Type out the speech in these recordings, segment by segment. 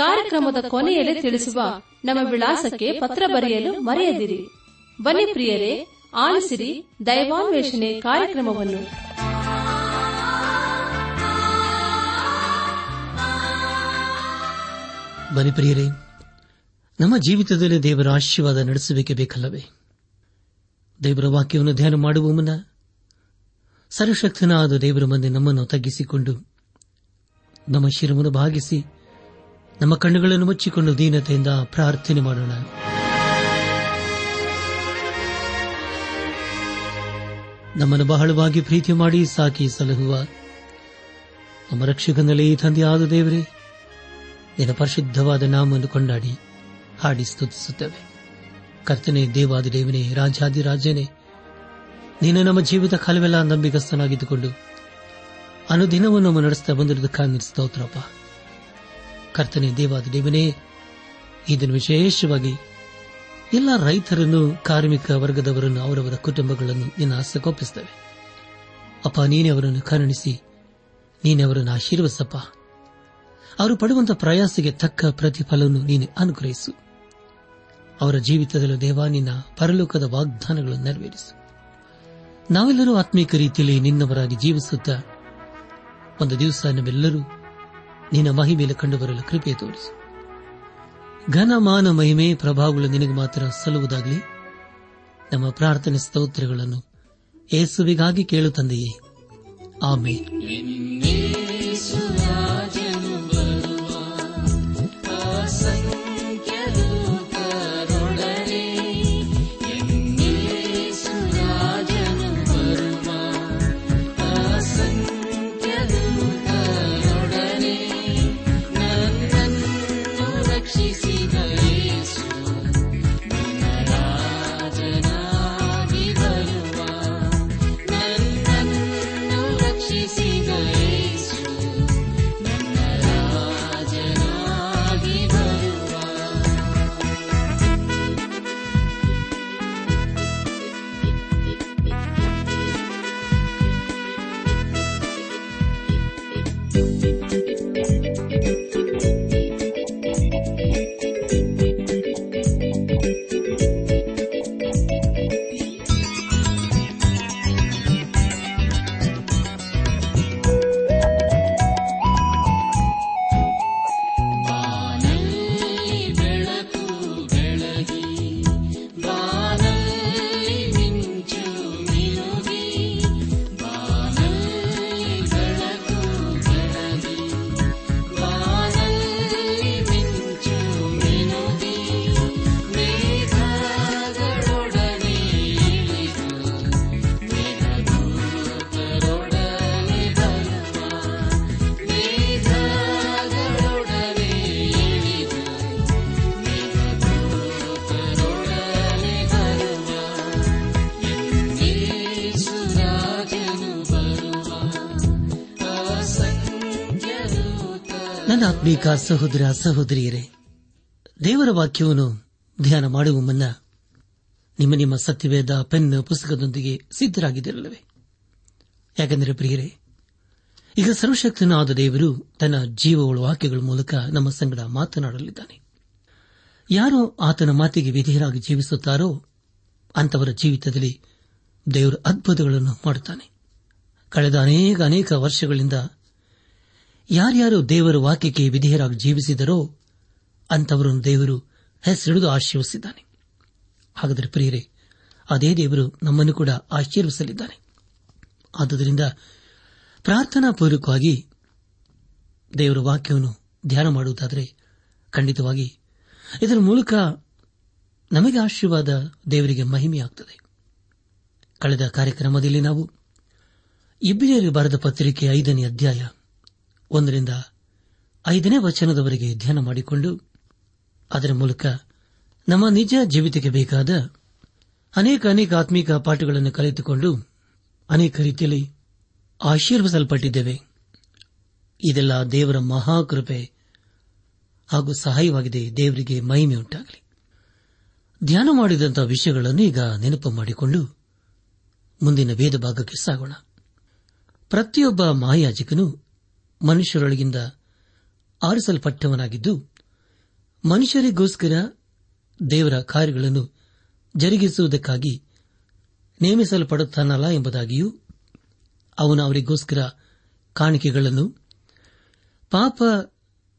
ಕಾರ್ಯಕ್ರಮದ ಕೊನೆಯಲ್ಲಿ ತಿಳಿಸುವ ನಮ್ಮ ವಿಳಾಸಕ್ಕೆ ಪತ್ರ ಬರೆಯಲು ಮರೆಯದಿರಿ. ಬನ್ನಿ ಪ್ರಿಯರೇ, ಆಲಿಸಿರಿ ದೈವಾನ್ವೇಷಣೆ ಕಾರ್ಯಕ್ರಮವನ್ನು. ಬನ್ನಿ ಪ್ರಿಯರೇ, ನಮ್ಮ ಜೀವಿತದಲ್ಲಿ ದೇವರ ಆಶೀರ್ವಾದ ನಡೆಸಬೇಕೆ ಬೇಕಲ್ಲವೇ? ದೇವರ ವಾಕ್ಯವನ್ನು ಧ್ಯಾನ ಮಾಡುವ ಮುನ್ನ ಸರ್ವಶಕ್ತನಾದ ದೇವರ ಮುಂದೆ ನಮ್ಮನ್ನು ತಗ್ಗಿಸಿಕೊಂಡು ನಮ್ಮ ಶಿರವನ್ನು ಭಾಗಿಸಿ ನಮ್ಮ ಕಣ್ಣುಗಳನ್ನು ಮುಚ್ಚಿಕೊಂಡು ದೀನತೆಯಿಂದ ಪ್ರಾರ್ಥನೆ ಮಾಡೋಣ. ನಮ್ಮನ್ನು ಬಹಳವಾಗಿ ಪ್ರೀತಿ ಮಾಡಿ ಸಾಕಿ ಸಲಹುವ. ನಮ್ಮ ರಕ್ಷಕನಲ್ಲಿ ಈ ತಂದೆಯಾದ ದೇವರೇ, ನಿನ್ನ ಪರಿಶುದ್ಧವಾದ ನಾಮವನ್ನು ಕೊಂಡಾಡಿ ಹಾಡಿ ಸ್ತುತಿಸುತ್ತೇವೆ. ಕರ್ತನೆ ದೇವಾದ ದೇವನೇ ರಾಜಾದಿ ರಾಜನೇ, ನೀನು ನಮ್ಮ ಜೀವಿತ ಕಾಲವೆಲ್ಲ ನಂಬಿಗಸ್ತನಾಗಿದ್ದುಕೊಂಡು ಅನುದಿನವನ್ನು ನಮ್ಮ ನಡೆಸ್ತಾ ಬಂದಿರುವುದಕ್ಕಾಗಿ ಸ್ತೋತ್ರಪ್ಪ. ಕರ್ತನೆ ದೇವಾದ ದೇವನೇ ಇದನ್ನು ವಿಶೇಷವಾಗಿ ಎಲ್ಲ ರೈತರನ್ನು, ಕಾರ್ಮಿಕ ವರ್ಗದವರನ್ನು, ಅವರವರ ಕುಟುಂಬಗಳನ್ನು ನಿನ್ನ ಆಸಕೋಪಿಸುತ್ತವೆ ಅಪ್ಪ, ನೀನೇ ಅವರನ್ನು ಕರುಣಿಸಿ, ನೀನೇ ಅವರನ್ನು ಆಶೀರ್ವಸಪ್ಪ ಅವರು ಪಡುವಂತಹ ಪ್ರಯಾಸಕ್ಕೆ ತಕ್ಕ ಪ್ರತಿಫಲವನ್ನು ನೀನು ಅನುಗ್ರಹಿಸು. ಅವರ ಜೀವಿತದಲ್ಲೂ ದೇವ, ನಿನ್ನ ಪರಲೋಕದ ವಾಗ್ದಾನಗಳನ್ನು ನೆರವೇರಿಸು. ನಾವೆಲ್ಲರೂ ಆತ್ಮೀಕ ರೀತಿಯಲ್ಲಿ ನಿನ್ನವರಾಗಿ ಜೀವಿಸುತ್ತಾ, ಒಂದು ದಿವಸ ನಮ್ಮೆಲ್ಲರೂ ನಿನ್ನ ಮಹಿಮೆಯಲ್ಲಿ ಕಂಡುಬರಲು ಕೃಪೆ ತೋರಿಸು. ಘನಮಾನ ಮಹಿಮೆ ಪ್ರಭಾವಗಳು ನಿನಗೆ ಮಾತ್ರ ಸಲ್ಲುವುದಾಗಲಿ. ನಮ್ಮ ಪ್ರಾರ್ಥನೆ ಸ್ತೋತ್ರಗಳನ್ನು ಏಸುವಿಗಾಗಿ ಕೇಳು ತಂದೆಯೇ. ಆಮೇಲೆ ಆತ್ಮೀಕ ಸಹೋದರ ಸಹೋದರಿಯರೇ, ದೇವರ ವಾಕ್ಯವನ್ನು ಧ್ಯಾನ ಮಾಡುವ ಮುನ್ನ ನಿಮ್ಮ ನಿಮ್ಮ ಸತ್ಯವೇದ ಪೆನ್ ಪುಸ್ತಕದೊಂದಿಗೆ ಸಿದ್ದರಾಗಿದ್ದಿರಲಿವೆ ಯಾಕೆಂದರೆ ಪ್ರಿಯರೇ, ಈಗ ಸರ್ವಶಕ್ತನಾದ ದೇವರು ತನ್ನ ಜೀವಗಳ ವಾಕ್ಯಗಳ ಮೂಲಕ ನಮ್ಮ ಸಂಗಡ ಮಾತನಾಡಲಿದ್ದಾನೆ. ಯಾರು ಆತನ ಮಾತಿಗೆ ವಿಧೇಯರಾಗಿ ಜೀವಿಸುತ್ತಾರೋ ಅಂತವರ ಜೀವಿತದಲ್ಲಿ ದೇವರು ಅದ್ಭುತಗಳನ್ನು ಮಾಡುತ್ತಾನೆ. ಕಳೆದ ಅನೇಕ ಅನೇಕ ವರ್ಷಗಳಿಂದ ಯಾರ್ಯಾರು ದೇವರ ವಾಕ್ಯಕ್ಕೆ ವಿಧೇಯರಾಗಿ ಜೀವಿಸಿದರೋ ಅಂತವರನ್ನು ದೇವರು ಹೆಸರಿಡಿದು ಆಶೀರ್ವಿಸಿದ್ದಾನೆ ಹಾಗಾದರೆ ಪ್ರಿಯರೇ, ಅದೇ ದೇವರು ನಮ್ಮನ್ನು ಕೂಡ ಆಶೀರ್ವಿಸಲಿದ್ದಾನೆ ಆದುದರಿಂದ ಪ್ರಾರ್ಥನಾ ಪೂರ್ವಕವಾಗಿ ದೇವರ ವಾಕ್ಯವನ್ನು ಧ್ಯಾನ ಮಾಡುವುದಾದರೆ ಖಂಡಿತವಾಗಿ ಇದರ ಮೂಲಕ ನಮಗೆ ಆಶೀರ್ವಾದ ದೇವರಿಗೆ ಮಹಿಮೆಯಾಗುತ್ತದೆ. ಕಳೆದ ಕಾರ್ಯಕ್ರಮದಲ್ಲಿ ನಾವು ಇಬ್ರಿಯರಿಗೆ ಬರೆದ ಪತ್ರಿಕೆ ಐದನೇ ಅಧ್ಯಾಯ ಒಂದರಿಂದ ಐದನೇ ವಚನದವರೆಗೆ ಧ್ಯಾನ ಮಾಡಿಕೊಂಡು ಅದರ ಮೂಲಕ ನಮ್ಮ ನಿಜ ಜೀವಿತಕ್ಕೆ ಬೇಕಾದ ಅನೇಕ ಅನೇಕ ಆತ್ಮೀಕ ಪಾಠಗಳನ್ನು ಕಲಿತುಕೊಂಡು ಅನೇಕ ರೀತಿಯಲ್ಲಿ ಆಶೀರ್ವಿಸಲ್ಪಟ್ಟಿದ್ದೇವೆ ಇದೆಲ್ಲ ದೇವರ ಮಹಾಕೃಪೆ ಹಾಗೂ ಸಹಾಯವಾಗಿದೆ. ದೇವರಿಗೆ ಮಹಿಮೆ ಉಂಟಾಗಲಿ. ಧ್ಯಾನ ಮಾಡಿದಂತಹ ವಿಷಯಗಳನ್ನು ಈಗ ನೆನಪು ಮಾಡಿಕೊಂಡು ಮುಂದಿನ ವೇದ ಭಾಗಕ್ಕೆ ಸಾಗೋಣ. ಪ್ರತಿಯೊಬ್ಬ ಮಹಾಯಾಜಕನು ಮನುಷ್ಯರೊಳಗಿಂದ ಆರಿಸಲ್ಪಟ್ಟವನಾಗಿದ್ದು, ಮನುಷ್ಯರಿಗೋಸ್ಕರ ದೇವರ ಕಾರ್ಯಗಳನ್ನು ಜರುಗಿಸುವುದಕ್ಕಾಗಿ ನೇಮಿಸಲ್ಪಡುತ್ತಾನಲ್ಲ ಎಂಬುದಾಗಿಯೂ ಅವನು ಅವರಿಗೋಸ್ಕರ ಕಾಣಿಕೆಗಳನ್ನು, ಪಾಪ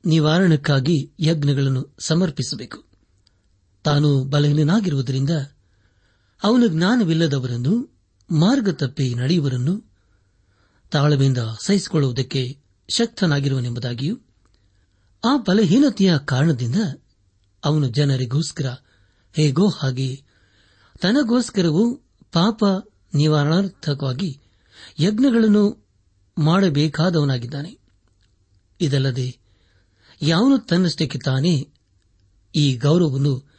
ನಿವಾರಣಕ್ಕಾಗಿ ಯಜ್ಞಗಳನ್ನು ಸಮರ್ಪಿಸಬೇಕು. ತಾನು ಬಲಹೀನಾಗಿರುವುದರಿಂದ ಅವನು ಜ್ಞಾನವಿಲ್ಲದವರನ್ನು, ಮಾರ್ಗ ತಪ್ಪಿ ನಡೆಯುವರನ್ನು ತಾಳ್ಮೆಯಿಂದ ಸಹಿಸಿಕೊಳ್ಳುವುದಕ್ಕೆ ಶಕ್ತನಾಗಿರುವನೆಂಬುದಾಗಿಯೂ ಆ ಬಲಹೀನತೆಯ ಕಾರಣದಿಂದ ಅವನು ಜನರಿಗೋಸ್ಕರ ಹೇಗೋ ಹಾಗೆ ತನಗೋಸ್ಕರವೂ ಪಾಪ ನಿವಾರಣಾರ್ಥಕವಾಗಿ ಯಜ್ಞಗಳನ್ನು ಮಾಡಬೇಕಾದವನಾಗಿದ್ದಾನೆ. ಇದಲ್ಲದೆ ಯಾವನು ತನ್ನಷ್ಟಕ್ಕೆ ತಾನೇ ಈ ಗೌರವವನ್ನು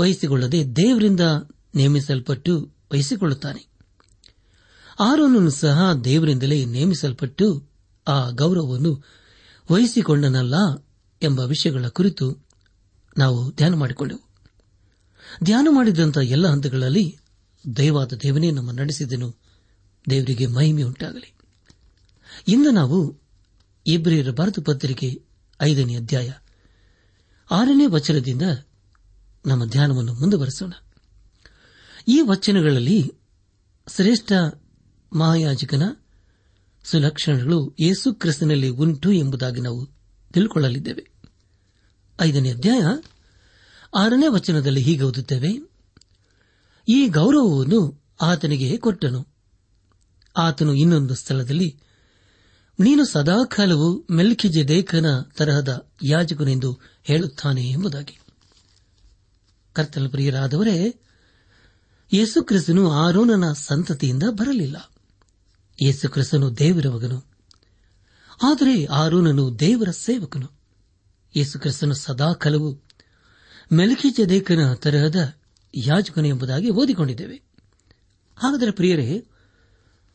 ವಹಿಸಿಕೊಳ್ಳದೆ ದೇವರಿಂದ ನೇಮಿಸಲ್ಪಟ್ಟು ವಹಿಸಿಕೊಳ್ಳುತ್ತಾನೆ. ಆರೋನನ್ನು ಸಹ ದೇವರಿಂದಲೇ ನೇಮಿಸಲ್ಪಟ್ಟು ಆ ಗೌರವವನ್ನು ವಹಿಸಿಕೊಂಡನಲ್ಲ ಎಂಬ ವಿಷಯಗಳ ಕುರಿತು ನಾವು ಧ್ಯಾನ ಮಾಡಿಕೊಂಡೆವು. ಧ್ಯಾನ ಮಾಡಿದಂಥ ಎಲ್ಲ ಹಂತಗಳಲ್ಲಿ ದೈವಾದ ದೇವನೇ ನಮ್ಮ ನಡೆಸಿದನು. ದೇವರಿಗೆ ಮಹಿಮೆ ಉಂಟಾಗಲಿ. ಇಂದು ನಾವು ಇಬ್ರಿಯರ ಭಾರತ ಪತ್ರಿಕೆ ಐದನೇ ಅಧ್ಯಾಯ ಆರನೇ ವಚನದಿಂದ ನಮ್ಮ ಧ್ಯಾನವನ್ನು ಮುಂದುವರೆಸೋಣ. ಈ ವಚನಗಳಲ್ಲಿ ಶ್ರೇಷ್ಠ ಮಹಾಯಾಜಕನ ಸುಲಕ್ಷಣಗಳು ಯೇಸು ಕ್ರಿಸ್ತನಲ್ಲಿ ಉಂಟು ಎಂಬುದಾಗಿ ನಾವು ತಿಳ್ಕೊಳ್ಳಲಿದ್ದೇವೆ. ಐದನೇ ಅಧ್ಯಾಯ ಆರನೇ ವಚನದಲ್ಲಿ ಹೀಗೆ ಓದುತ್ತೇವೆ. ಈ ಗೌರವವನ್ನು ಆತನಿಗೆ ಕೊಟ್ಟನು. ಆತನು ಇನ್ನೊಂದು ಸ್ಥಳದಲ್ಲಿ, ನೀನು ಸದಾಕಾಲವು ಮೆಲ್ಕಿಜೆ ದೇಖನ ತರಹದ ಯಾಜಕನೆಂದು ಹೇಳುತ್ತಾನೆ ಎಂಬುದಾಗಿ. ಕರ್ತನ ಪ್ರಿಯರಾದವರೇ ಯೇಸುಕ್ರಿಸ್ತನು ಆರೋನನ ಸಂತತಿಯಿಂದ ಬರಲಿಲ್ಲ. ಯೇಸುಕ್ರಿಸ್ತನು ದೇವರ ಮಗನು ಆದರೆ ಆರೋನನು ದೇವರ ಸೇವಕನು. ಯೇಸುಕ್ರಿಸ್ತನು ಸದಾಕಾಲವು ಮೆಲಕಿಜದೇಕನ ತರಹದ ಯಾಜಕನು ಎಂಬುದಾಗಿ ಓದಿಕೊಂಡಿದ್ದೇವೆ. ಹಾಗಾದರೆ ಪ್ರಿಯರೇ,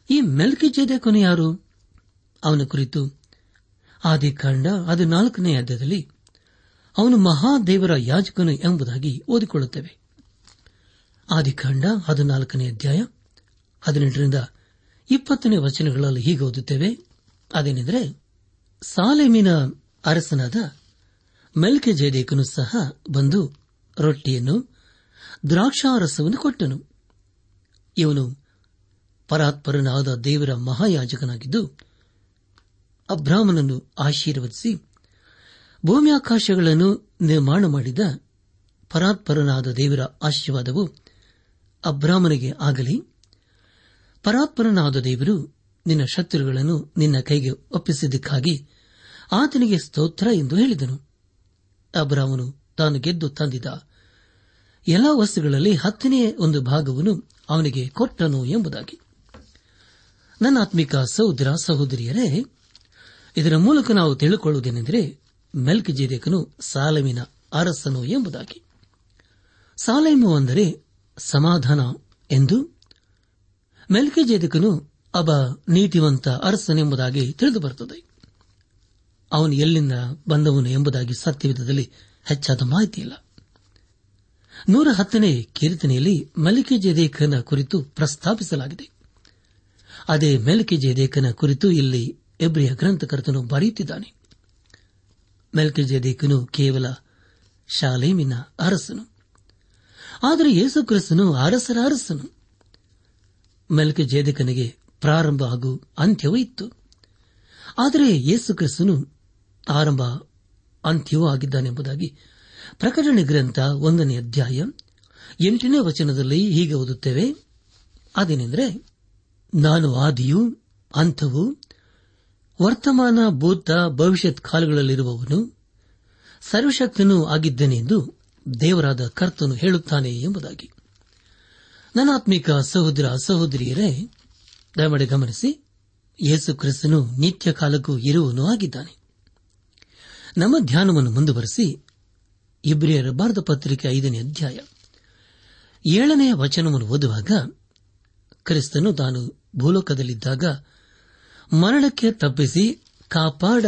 ಈ ಮೆಲ್ಕಿಜದೇಕನು ಯಾರು? ಅವನ ಕುರಿತು ಆದಿಕಾಂಡ ಅದು ನಾಲ್ಕನೇ ಅಧ್ಯದಲ್ಲಿ ಅವನು ಮಹಾದೇವರ ಯಾಜಕನು ಎಂಬುದಾಗಿ ಓದಿಕೊಳ್ಳುತ್ತೇವೆ. ಆದಿಕಾಂಡ ಹದಿನಾಲ್ಕನೇ ಅಧ್ಯಾಯ ಹದಿನೆಂಟರಿಂದ ಇಪ್ಪತ್ತನೇ ವಚನಗಳಲ್ಲಿ ಹೀಗೆ ಓದುತ್ತೇವೆ. ಅದೇನೆಂದರೆ, ಸಾಲೇಮಿನ ಅರಸನಾದ ಮೆಲ್ಕೆ ಜಯದೇಕನು ಸಹ ಬಂದು ರೊಟ್ಟಿಯನ್ನು, ದ್ರಾಕ್ಷಾರಸವನ್ನು ಕೊಟ್ಟನು. ಇವನು ಪರಾತ್ಪರನಾದ ದೇವರ ಮಹಾಯಾಜಕನಾಗಿದ್ದು, ಅಬ್ರಾಹ್ಮನನ್ನು ಆಶೀರ್ವದಿಸಿ ಭೂಮ್ಯಾಕಾಶಗಳನ್ನು ನಿರ್ಮಾಣ ಮಾಡಿದ ಪರಾತ್ಪರನಾದ ದೇವರ ಆಶೀರ್ವಾದವು ಅಬ್ರಾಹ್ಮನಿಗೆ ಆಗಲಿ ಪರಾತ್ಪರನಾದ ದೇವರು ನಿನ್ನ ಶತ್ರುಗಳನ್ನು ನಿನ್ನ ಕೈಗೆ ಒಪ್ಪಿಸಿದ್ದಕ್ಕಾಗಿ ಆತನಿಗೆ ಸ್ತೋತ್ರ ಎಂದು ಹೇಳಿದನು. ಅಬ್ರಾಮನು ತಾನು ಗೆದ್ದು ತಂದಿದ್ದ ಎಲ್ಲಾ ವಸ್ತುಗಳಲ್ಲಿ ಹತ್ತನೇ ಒಂದು ಭಾಗವನ್ನು ಅವನಿಗೆ ಕೊಟ್ಟನು ಎಂಬುದಾಗಿ. ನನ್ನ ಆತ್ಮಿಕ ಸಹೋದರ, ಸಹೋದರಿಯರೇ, ಇದರ ಮೂಲಕ ನಾವು ತಿಳಿಕೊಳ್ಳುವುದೇನೆಂದರೆ ಮೆಲ್ಕ್ ಜೇದೇಕನು ಸಾಲಮಿನ ಅರಸನು ಎಂಬುದಾಗಿ. ಸಾಲೇಮು ಅಂದರೆ ಸಮಾಧಾನ ಎಂದು ಮೆಲ್ಕಿಜೇದಕನು ಅಬ ನೀತಿವಂತ ಅರಸನೆಂಬುದಾಗಿ ತಿಳಿದುಬರುತ್ತದೆ. ಅವನು ಎಲ್ಲಿಂದ ಬಂದವನು ಎಂಬುದಾಗಿ ಸತ್ಯವಿಧದಲ್ಲಿ ಹೆಚ್ಚಾದ ಮಾಹಿತಿ ಇಲ್ಲ ನೂರ ಹತ್ತನೇ ಕೀರ್ತನೆಯಲ್ಲಿ ಮಲಿಕೆಜೇದೇಕನ ಕುರಿತು ಪ್ರಸ್ತಾಪಿಸಲಾಗಿದೆ. ಅದೇ ಮೆಲ್ಕೆ ಜೇದೇಕನ ಕುರಿತು ಇಲ್ಲಿ ಎಬ್ರಿಯ ಗ್ರಂಥಕರ್ತನು ಬರೆಯುತ್ತಿದ್ದಾನೆ. ಮೆಲ್ಕೆ ಜೇದೇಕನು ಕೇವಲ ಶಾಲೇಮಿನ ಅರಸನು. ಆದರೆ ಯೇಸುಕ್ರಿಸ್ತನು ಅರಸರ ಅರಸನು. ಮೆಲ್ಕೆ ಜೇದಕನಿಗೆ ಪ್ರಾರಂಭ ಹಾಗೂ ಅಂತ್ಯವೂ ಇತ್ತು. ಆದರೆ ಯೇಸು ಕ್ರಿಸ್ತನು ಆರಂಭ, ಅಂತ್ಯವೂ ಆಗಿದ್ದಾನೆಂಬುದಾಗಿ ಪ್ರಕಟಣೆ ಗ್ರಂಥ ಒಂದನೇ ಅಧ್ಯಾಯ ಎಂಟನೇ ವಚನದಲ್ಲಿ ಹೀಗೆ ಓದುತ್ತೇವೆ. ಅದೇನೆಂದರೆ, ನಾನು ಆದಿಯು ಅಂಥವು ವರ್ತಮಾನ, ಭೂತ, ಭವಿಷ್ಯತ್ ಕಾಲಗಳಲ್ಲಿರುವವನು ಸರ್ವಶಕ್ತನೂ ಆಗಿದ್ದೇನೆಂದು ದೇವರಾದ ಕರ್ತನು ಹೇಳುತ್ತಾನೆ ಎಂಬುದಾಗಿ. ನನಾತ್ಮಿಕ ಸಹೋದರ ಸಹೋದರಿಯರೇ, ದಯಮಾಡಿ ಗಮನಿಸಿ, ಯೇಸು ಕ್ರಿಸ್ತನು ನಿತ್ಯ ಕಾಲಕ್ಕೂ ಇರುವನು ಆಗಿದ್ದಾನೆ. ನಮ್ಮ ಧ್ಯಾನವನ್ನು ಮುಂದುವರೆಸಿ, ಇಬ್ರಿಯರ ಭಾರತ ಪತ್ರಿಕೆ ಐದನೇ ಅಧ್ಯಾಯ ಏಳನೆಯ ವಚನವನ್ನು ಓದುವಾಗ, ಕ್ರಿಸ್ತನು ತಾನು ಭೂಲೋಕದಲ್ಲಿದ್ದಾಗ ಮರಣಕ್ಕೆ ತಪ್ಪಿಸಿ ಕಾಪಾಡ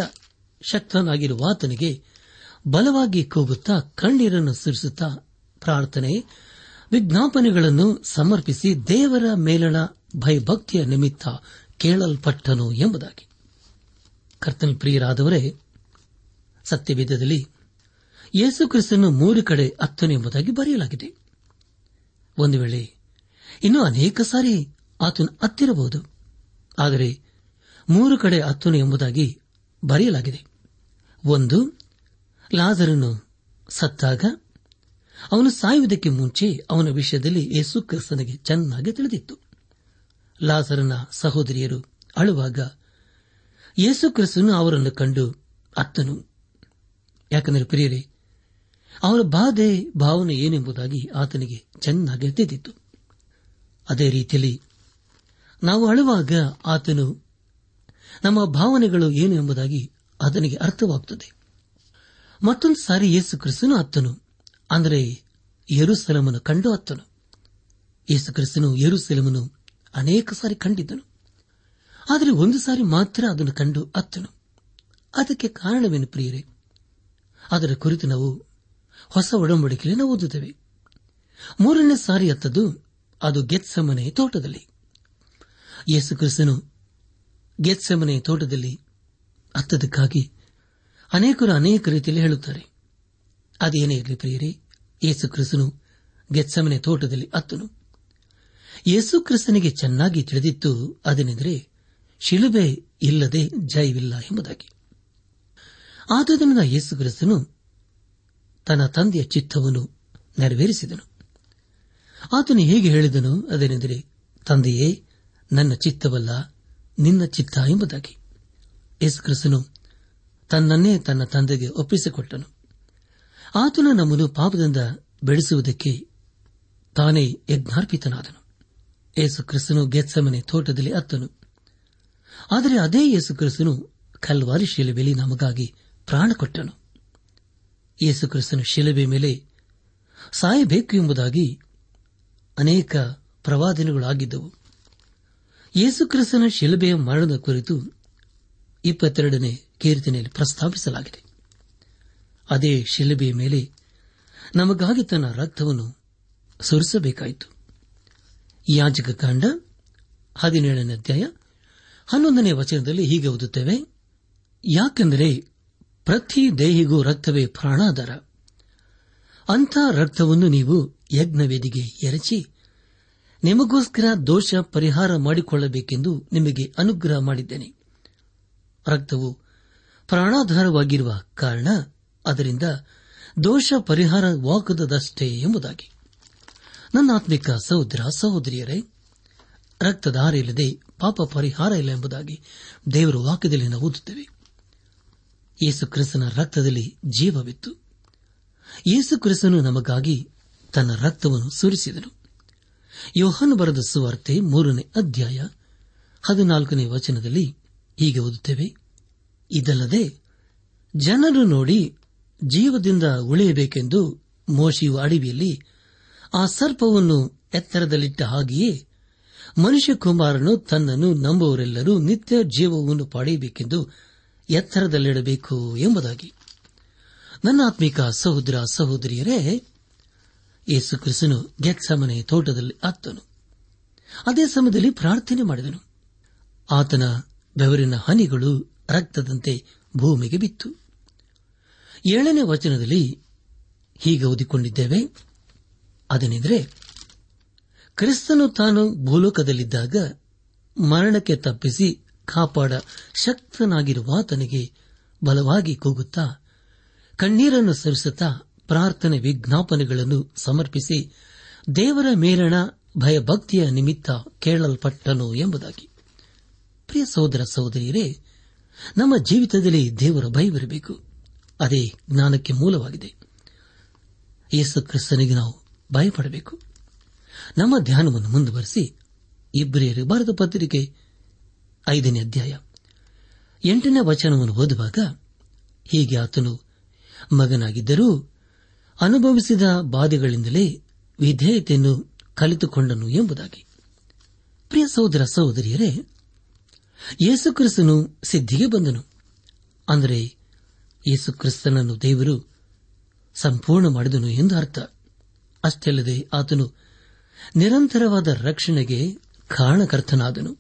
ಶಕ್ತನಾಗಿರುವ ಆತನಿಗೆ ಬಲವಾಗಿ ಕೂಗುತ್ತಾ ಕಣ್ಣೀರನ್ನು ಸುರಿಸುತ್ತಾ ಪ್ರಾರ್ಥನೆ ವಿಜ್ಞಾಪನೆಗಳನ್ನು ಸಮರ್ಪಿಸಿ ದೇವರ ಮೇಲಣ ಭಯಭಕ್ತಿಯ ನಿಮಿತ್ತ ಕೇಳಲ್ಪಟ್ಟನು ಎಂಬುದಾಗಿ. ಕರ್ತನ ಪ್ರಿಯರಾದವರೇ, ಸತ್ಯವೇದದಲ್ಲಿ ಯೇಸು ಕ್ರಿಸ್ತನು ಮೂರು ಕಡೆ ಹತ್ತನು ಎಂಬುದಾಗಿ ಬರೆಯಲಾಗಿದೆ. ಒಂದು ವೇಳೆ ಇನ್ನೂ ಅನೇಕ ಸಾರಿ ಆತನು ಹತ್ತಿರಬಹುದು, ಆದರೆ ಮೂರು ಕಡೆ ಹತ್ತನು ಎಂಬುದಾಗಿ ಬರೆಯಲಾಗಿದೆ. ಒಂದು, ಲಾಜರನ್ನು ಸತ್ತಾಗ ಅವನು ಸಾಯುವುದಕ್ಕೆ ಮುಂಚೆ ಅವನ ವಿಷಯದಲ್ಲಿ ಯೇಸು ಕ್ರಿಸ್ತನಿಗೆ ಚೆನ್ನಾಗಿ ತಿಳಿದಿತ್ತು. ಲಾಸರನ ಸಹೋದರಿಯರು ಅಳುವಾಗ, ಯೇಸು ಕ್ರಿಸ್ತನು ಅವರನ್ನು ಕಂಡು ಅತ್ತನು. ಯಾಕಂದರೆ ಪ್ರಿಯರೇ, ಅವರ ಬಾಧೆ, ಭಾವನೆ ಏನೆಂಬುದಾಗಿ ಆತನಿಗೆ ಚೆನ್ನಾಗಿ ತಿಳಿದಿತ್ತು. ಅದೇ ರೀತಿಯಲ್ಲಿ, ನಾವು ಅಳುವಾಗ ಆತನು ನಮ್ಮ ಭಾವನೆಗಳು ಏನು ಎಂಬುದಾಗಿ ಆತನಿಗೆ ಅರ್ಥವಾಗುತ್ತದೆ. ಮತ್ತೊಂದು ಸಾರಿ ಯೇಸು ಕ್ರಿಸ್ತನು ಅತ್ತನು. ಅಂದರೆ ಯರುಸೆಲಮನ್ನು ಕಂಡು ಹತ್ತನು. ಯೇಸು ಕ್ರಿಸ್ತನು ಯರುಸಲಮನು ಅನೇಕ ಸಾರಿ ಕಂಡಿದ್ದನು. ಆದರೆ ಒಂದು ಸಾರಿ ಮಾತ್ರ ಅದನ್ನು ಕಂಡು ಅತ್ತನು ಅದಕ್ಕೆ ಕಾರಣವೇನು ಪ್ರಿಯರೇ? ಅದರ ಕುರಿತು ನಾವು ಹೊಸ ಒಡಂಬಡಿಕೆಯನ್ನು ಓದುತ್ತೇವೆ. ಮೂರನೇ ಸಾರಿ ಹತ್ತದ್ದು ಅದು ಗೆತ್ಸಮನೆ ತೋಟದಲ್ಲಿ. ಯೇಸು ಕ್ರಿಸ್ತನು ಗೆತ್ಸಮನೆ ತೋಟದಲ್ಲಿ ಅತ್ತದಕ್ಕಾಗಿ ಅನೇಕರು ಅನೇಕ ರೀತಿಯಲ್ಲಿ ಹೇಳುತ್ತಾರೆ. ಅದೇನೇ ಇರಲಿ ಪ್ರಿಯರೇ, ಯೇಸು ಕ್ರಿಸ್ತನು ಗೆತ್ಸಮನೆ ತೋಟದಲ್ಲಿ ಅತ್ತನು ಯೇಸು ಕ್ರಿಸ್ತನಿಗೆ ಚೆನ್ನಾಗಿ ತಿಳಿದಿತ್ತು ಅದನೆಂದರೆ, ಶಿಲುಬೆ ಇಲ್ಲದೆ ಜಯವಿಲ್ಲ ಎಂಬುದಾಗಿ. ಆದುದರಿಂದ ಯೇಸು ಕ್ರಿಸ್ತನು ತನ್ನ ತಂದೆಯ ಚಿತ್ತವನ್ನು ನೆರವೇರಿಸಿದನು. ಆತನು ಹೇಗೆ ಹೇಳಿದನು ಅದೇನೆಂದರೆ, ತಂದೆಯೇ, ನನ್ನ ಚಿತ್ತವಲ್ಲ, ನಿನ್ನ ಚಿತ್ತ ಎಂಬುದಾಗಿ. ಯೇಸು ಕ್ರಿಸ್ತನು ತನ್ನನ್ನೇ ತನ್ನ ತಂದೆಗೆ ಒಪ್ಪಿಸಿಕೊಟ್ಟನು. ಆತನು ನಮ್ಮನ್ನು ಪಾಪದಿಂದ ಬೆಳೆಸುವುದಕ್ಕೆ ತಾನೇ ಯಜ್ಞಾರ್ಪಿತನಾದನು. ಯೇಸು ಕ್ರಿಸ್ತನು ಗೆತ್ಸಮನೆ ತೋಟದಲ್ಲಿ ಅತ್ತನು. ಆದರೆ ಅದೇ ಯೇಸು ಕ್ರಿಸ್ತನು ಕಲ್ವಾರಿ ಶಿಲುಬೆಯಲ್ಲಿ ನಮಗಾಗಿ ಪ್ರಾಣ ಕೊಟ್ಟನು. ಯೇಸು ಕ್ರಿಸ್ತನು ಶಿಲುಬೆ ಮೇಲೆ ಸಾಯಬೇಕು ಎಂಬುದಾಗಿ ಅನೇಕ ಪ್ರವಾದಿನಗಳಾಗಿದ್ದವು. ಯೇಸು ಕ್ರಿಸ್ತನ ಶಿಲುಬೆಯ ಮರಣದ ಕುರಿತು ಇಪ್ಪತ್ತೆರಡನೇ ಕೀರ್ತನೆಯಲ್ಲಿ ಪ್ರಸ್ತಾಪಿಸಲಾಗಿದೆ. ಅದೇ ಶಿಲುಬೆಯ ಮೇಲೆ ನಮಗಾಗಿ ತನ್ನ ರಕ್ತವನ್ನು ಸುರಿಸಬೇಕಾಯಿತು. ಯಾಜಕ ಕಾಂಡ ಹದಿನೇಳನೇ ಅಧ್ಯಾಯ ಹನ್ನೊಂದನೇ ವಚನದಲ್ಲಿ ಹೀಗೆ ಓದುತ್ತೇವೆ, ಯಾಕೆಂದರೆ ಪ್ರತಿ ದೇಹಿಗೂ ರಕ್ತವೇ ಪ್ರಾಣಾಧಾರ. ಅಂಥ ರಕ್ತವನ್ನು ನೀವು ಯಜ್ಞವೇದಿಗೆ ಎರಚಿ ನಿಮಗೋಸ್ಕರ ದೋಷ ಪರಿಹಾರ ಮಾಡಿಕೊಳ್ಳಬೇಕೆಂದು ನಿಮಗೆ ಅನುಗ್ರಹ ಮಾಡಿದ್ದೇನೆ. ರಕ್ತವು ಪ್ರಾಣಾಧಾರವಾಗಿರುವ ಕಾರಣ ಅದರಿಂದ ದೋಷ ಪರಿಹಾರವಾಗದಷ್ಟೇ ಎಂಬುದಾಗಿ. ನನ್ನ ಆತ್ಮಿಕ ಸಹೋದರ, ಸಹೋದರಿಯರೇ ರಕ್ತಧಾರ ಇಲ್ಲದೆ ಪಾಪ ಪರಿಹಾರ ಇಲ್ಲ ಎಂಬುದಾಗಿ ದೇವರ ವಾಕ್ಯದಲ್ಲಿ ನಾವು ಓದುತ್ತೇವೆ. ಯೇಸು ಕ್ರಿಸ್ತನ ರಕ್ತದಲ್ಲಿ ಜೀವವಿತ್ತು. ಯೇಸು ಕ್ರಿಸ್ತನು ನಮಗಾಗಿ ತನ್ನ ರಕ್ತವನ್ನು ಸುರಿಸಿದನು. ಯೋಹನ್ ಬರೆದ ಸುವಾರ್ತೆ ಮೂರನೇ ಅಧ್ಯಾಯ ಹದಿನಾಲ್ಕನೇ ವಚನದಲ್ಲಿ ಹೀಗೆ ಓದುತ್ತೇವೆ. ಇದಲ್ಲದೆ ಜನರು ನೋಡಿ ಜೀವದಿಂದ ಉಳಿಯಬೇಕೆಂದು ಮೋಶಿಯು ಅಡವಿಯಲ್ಲಿ ಆ ಸರ್ಪವನ್ನು ಎತ್ತರದಲ್ಲಿಟ್ಟ ಹಾಗೆಯೇ ಮನುಷ್ಯಕುಮಾರನು ತನ್ನನ್ನು ನಂಬುವರೆಲ್ಲರೂ ನಿತ್ಯ ಜೀವವನ್ನು ಪಡೆಯಬೇಕೆಂದು ಎತ್ತರದಲ್ಲಿಡಬೇಕು ಎಂಬುದಾಗಿ. ನನ್ನ ಆತ್ಮಿಕ ಸಹೋದರ ಸಹೋದರಿಯರೇ, ಯೇಸು ಕ್ರಿಸ್ತನು ಗೆತ್ಸಮನೆ ತೋಟದಲ್ಲಿ ಅತ್ತನು ಅದೇ ಸಮಯದಲ್ಲಿ ಪ್ರಾರ್ಥನೆ ಮಾಡಿದನು. ಆತನ ಬೆವರಿನ ಹನಿಗಳು ರಕ್ತದಂತೆ ಭೂಮಿಗೆ ಬಿತ್ತು. ಏಳನೇ ವಚನದಲ್ಲಿ ಹೀಗೆ ಓದಿಕೊಂಡಿದ್ದೇವೆ. ಅದನೆಂದರೆ, ಕ್ರಿಸ್ತನು ತಾನು ಭೂಲೋಕದಲ್ಲಿದ್ದಾಗ ಮರಣಕ್ಕೆ ತಪ್ಪಿಸಿ ಕಾಪಾಡ ಶಕ್ತನಾಗಿರುವ ಆತನಿಗೆ ಬಲವಾಗಿ ಕೂಗುತ್ತಾ, ಕಣ್ಣೀರನ್ನು ಸರಿಸುತ್ತಾ ಪ್ರಾರ್ಥನೆ ವಿಜ್ಞಾಪನೆಗಳನ್ನು ಸಮರ್ಪಿಸಿ ದೇವರ ಮೇಲಣ ಭಯಭಕ್ತಿಯ ನಿಮಿತ್ತ ಕೇಳಲ್ಪಟ್ಟನು ಎಂಬುದಾಗಿ. ಪ್ರಿಯ ಸಹೋದರ ಸಹೋದರಿಯರೇ, ನಮ್ಮ ಜೀವಿತದಲ್ಲಿ ದೇವರ ಭಯವಿರಬೇಕು. ಅದೇ ಜ್ಞಾನಕ್ಕೆ ಮೂಲವಾಗಿದೆ. ಯೇಸು ಕ್ರಿಸ್ತನಿಗೆ ನಾವು ಭಯಪಡಬೇಕು. ನಮ್ಮ ಧ್ಯಾನವನ್ನು ಮುಂದುವರೆಸಿ ಇಬ್ರಿಯರು ಭಾರತ ಪತ್ರಿಕೆ ಐದನೇ ಅಧ್ಯಾಯ ಎಂಟನೇ ವಚನವನ್ನು ಓದುವಾಗ ಹೀಗೆ ಆತನು ಮಗನಾಗಿದ್ದರೂ ಅನುಭವಿಸಿದ ಬಾಧೆಗಳಿಂದಲೇ ವಿಧೇಯತೆಯನ್ನು ಕಲಿತುಕೊಂಡನು ಎಂಬುದಾಗಿ. ಪ್ರಿಯ ಸಹೋದರ ಸಹೋದರಿಯರೇ ಯೇಸುಕ್ರಿಸ್ತನು ಸಿದ್ಧಿಗೆ ಬಂದನು. ಅಂದರೆ ಯೇಸುಕ್ರಿಸ್ತನನ್ನು ದೇವರು ಸಂಪೂರ್ಣ ಮಾಡಿದನು ಎಂದು ಅರ್ಥ. ಅಷ್ಟಲ್ಲದೆ ಆತನು ನಿರಂತರವಾದ ರಕ್ಷಣೆಗೆ ಕಾರಣಕರ್ತನಾದನು.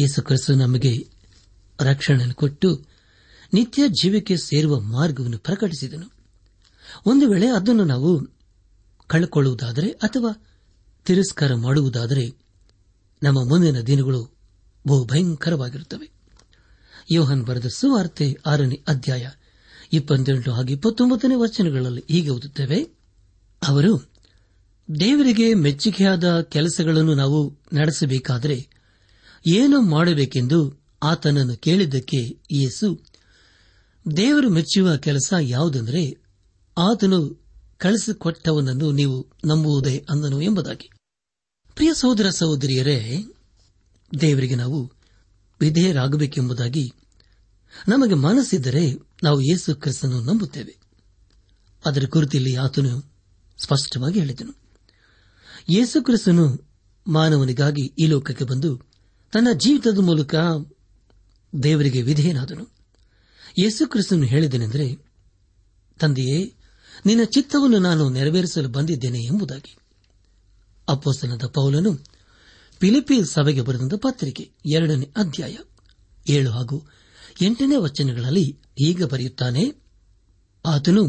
ಯೇಸುಕ್ರಿಸ್ತು ನಮಗೆ ರಕ್ಷಣೆಯನ್ನು ಕೊಟ್ಟು ನಿತ್ಯ ಜೀವಕ್ಕೆ ಸೇರುವ ಮಾರ್ಗವನ್ನು ಪ್ರಕಟಿಸಿದನು. ಒಂದು ವೇಳೆ ಅದನ್ನು ನಾವು ಕಳೆಕೊಳ್ಳುವುದಾದರೆ ಅಥವಾ ತಿರಸ್ಕಾರ ಮಾಡುವುದಾದರೆ ನಮ್ಮ ಮುಂದಿನ ದಿನಗಳು ಬಹು ಭಯಂಕರವಾಗಿರುತ್ತವೆ ಯೋಹನ್ ಬರೆದ ಸುವಾರ್ತೆ ಆರನೇ ಅಧ್ಯಾಯ, ಇಪ್ಪತ್ತೆಂಟು ಹಾಗೂ ಇಪ್ಪತ್ತೊಂಬತ್ತನೇ ವಚನಗಳಲ್ಲಿ ಹೀಗೆ ಓದುತ್ತೇವೆ. ಅವರು, ದೇವರಿಗೆ ಮೆಚ್ಚುಗೆಯಾದ ಕೆಲಸಗಳನ್ನು ನಾವು ನಡೆಸಬೇಕಾದರೆ ಏನು ಮಾಡಬೇಕೆಂದು ಆತನನ್ನು ಕೇಳಿದ್ದಕ್ಕೆ ಯೇಸು, ದೇವರು ಮೆಚ್ಚುವ ಕೆಲಸ ಯಾವುದೆಂದರೆ ಆತನು ಕಳಿಸಿಕೊಟ್ಟವನನ್ನು ನೀವು ನಂಬುವುದೇ ಅಂದನು ಎಂಬುದಾಗಿ. ಪ್ರಿಯ ಸಹೋದರ ಸಹೋದರಿಯರೇ, ದೇವರಿಗೆ ನಾವು ವಿಧೇಯರಾಗಬೇಕೆಂಬುದಾಗಿ ನಮಗೆ ಮನಸ್ಸಿದ್ದರೆ ನಾವು ಯೇಸು ಕ್ರಿಸ್ತನು ನಂಬುತ್ತೇವೆ. ಅದರ ಕುರಿತಿಲ್ಲಿ ಆತನು ಸ್ಪಷ್ಟವಾಗಿ ಹೇಳಿದನು. ಯೇಸು ಕ್ರಿಸ್ತನು ಮಾನವನಿಗಾಗಿ ಈ ಲೋಕಕ್ಕೆ ಬಂದು ತನ್ನ ಜೀವಿತದ ಮೂಲಕ ದೇವರಿಗೆ ವಿಧೇಯನಾದನು. ಯೇಸು ಕ್ರಿಸ್ತನು ಹೇಳಿದನೆಂದರೆ, ತಂದೆಯೇ, ನಿನ್ನ ಚಿತ್ತವನ್ನು ನಾನು ನೆರವೇರಿಸಲು ಬಂದಿದ್ದೇನೆ ಎಂಬುದಾಗಿ. ಅಪ್ಪೋಸ್ತನದ ಪೌಲನು ಫಿಲಿಪೀನ್ಸ್ ಸಭೆಗೆ ಬರೆದಂತ ಪತ್ರಿಕೆ, ಎರಡನೇ ಅಧ್ಯಾಯ, ಏಳು ಹಾಗೂ ಎಂಟನೇ ವಚನಗಳಲ್ಲಿ ಈಗ ಬರೆಯುತ್ತಾನೆ, ಆತನು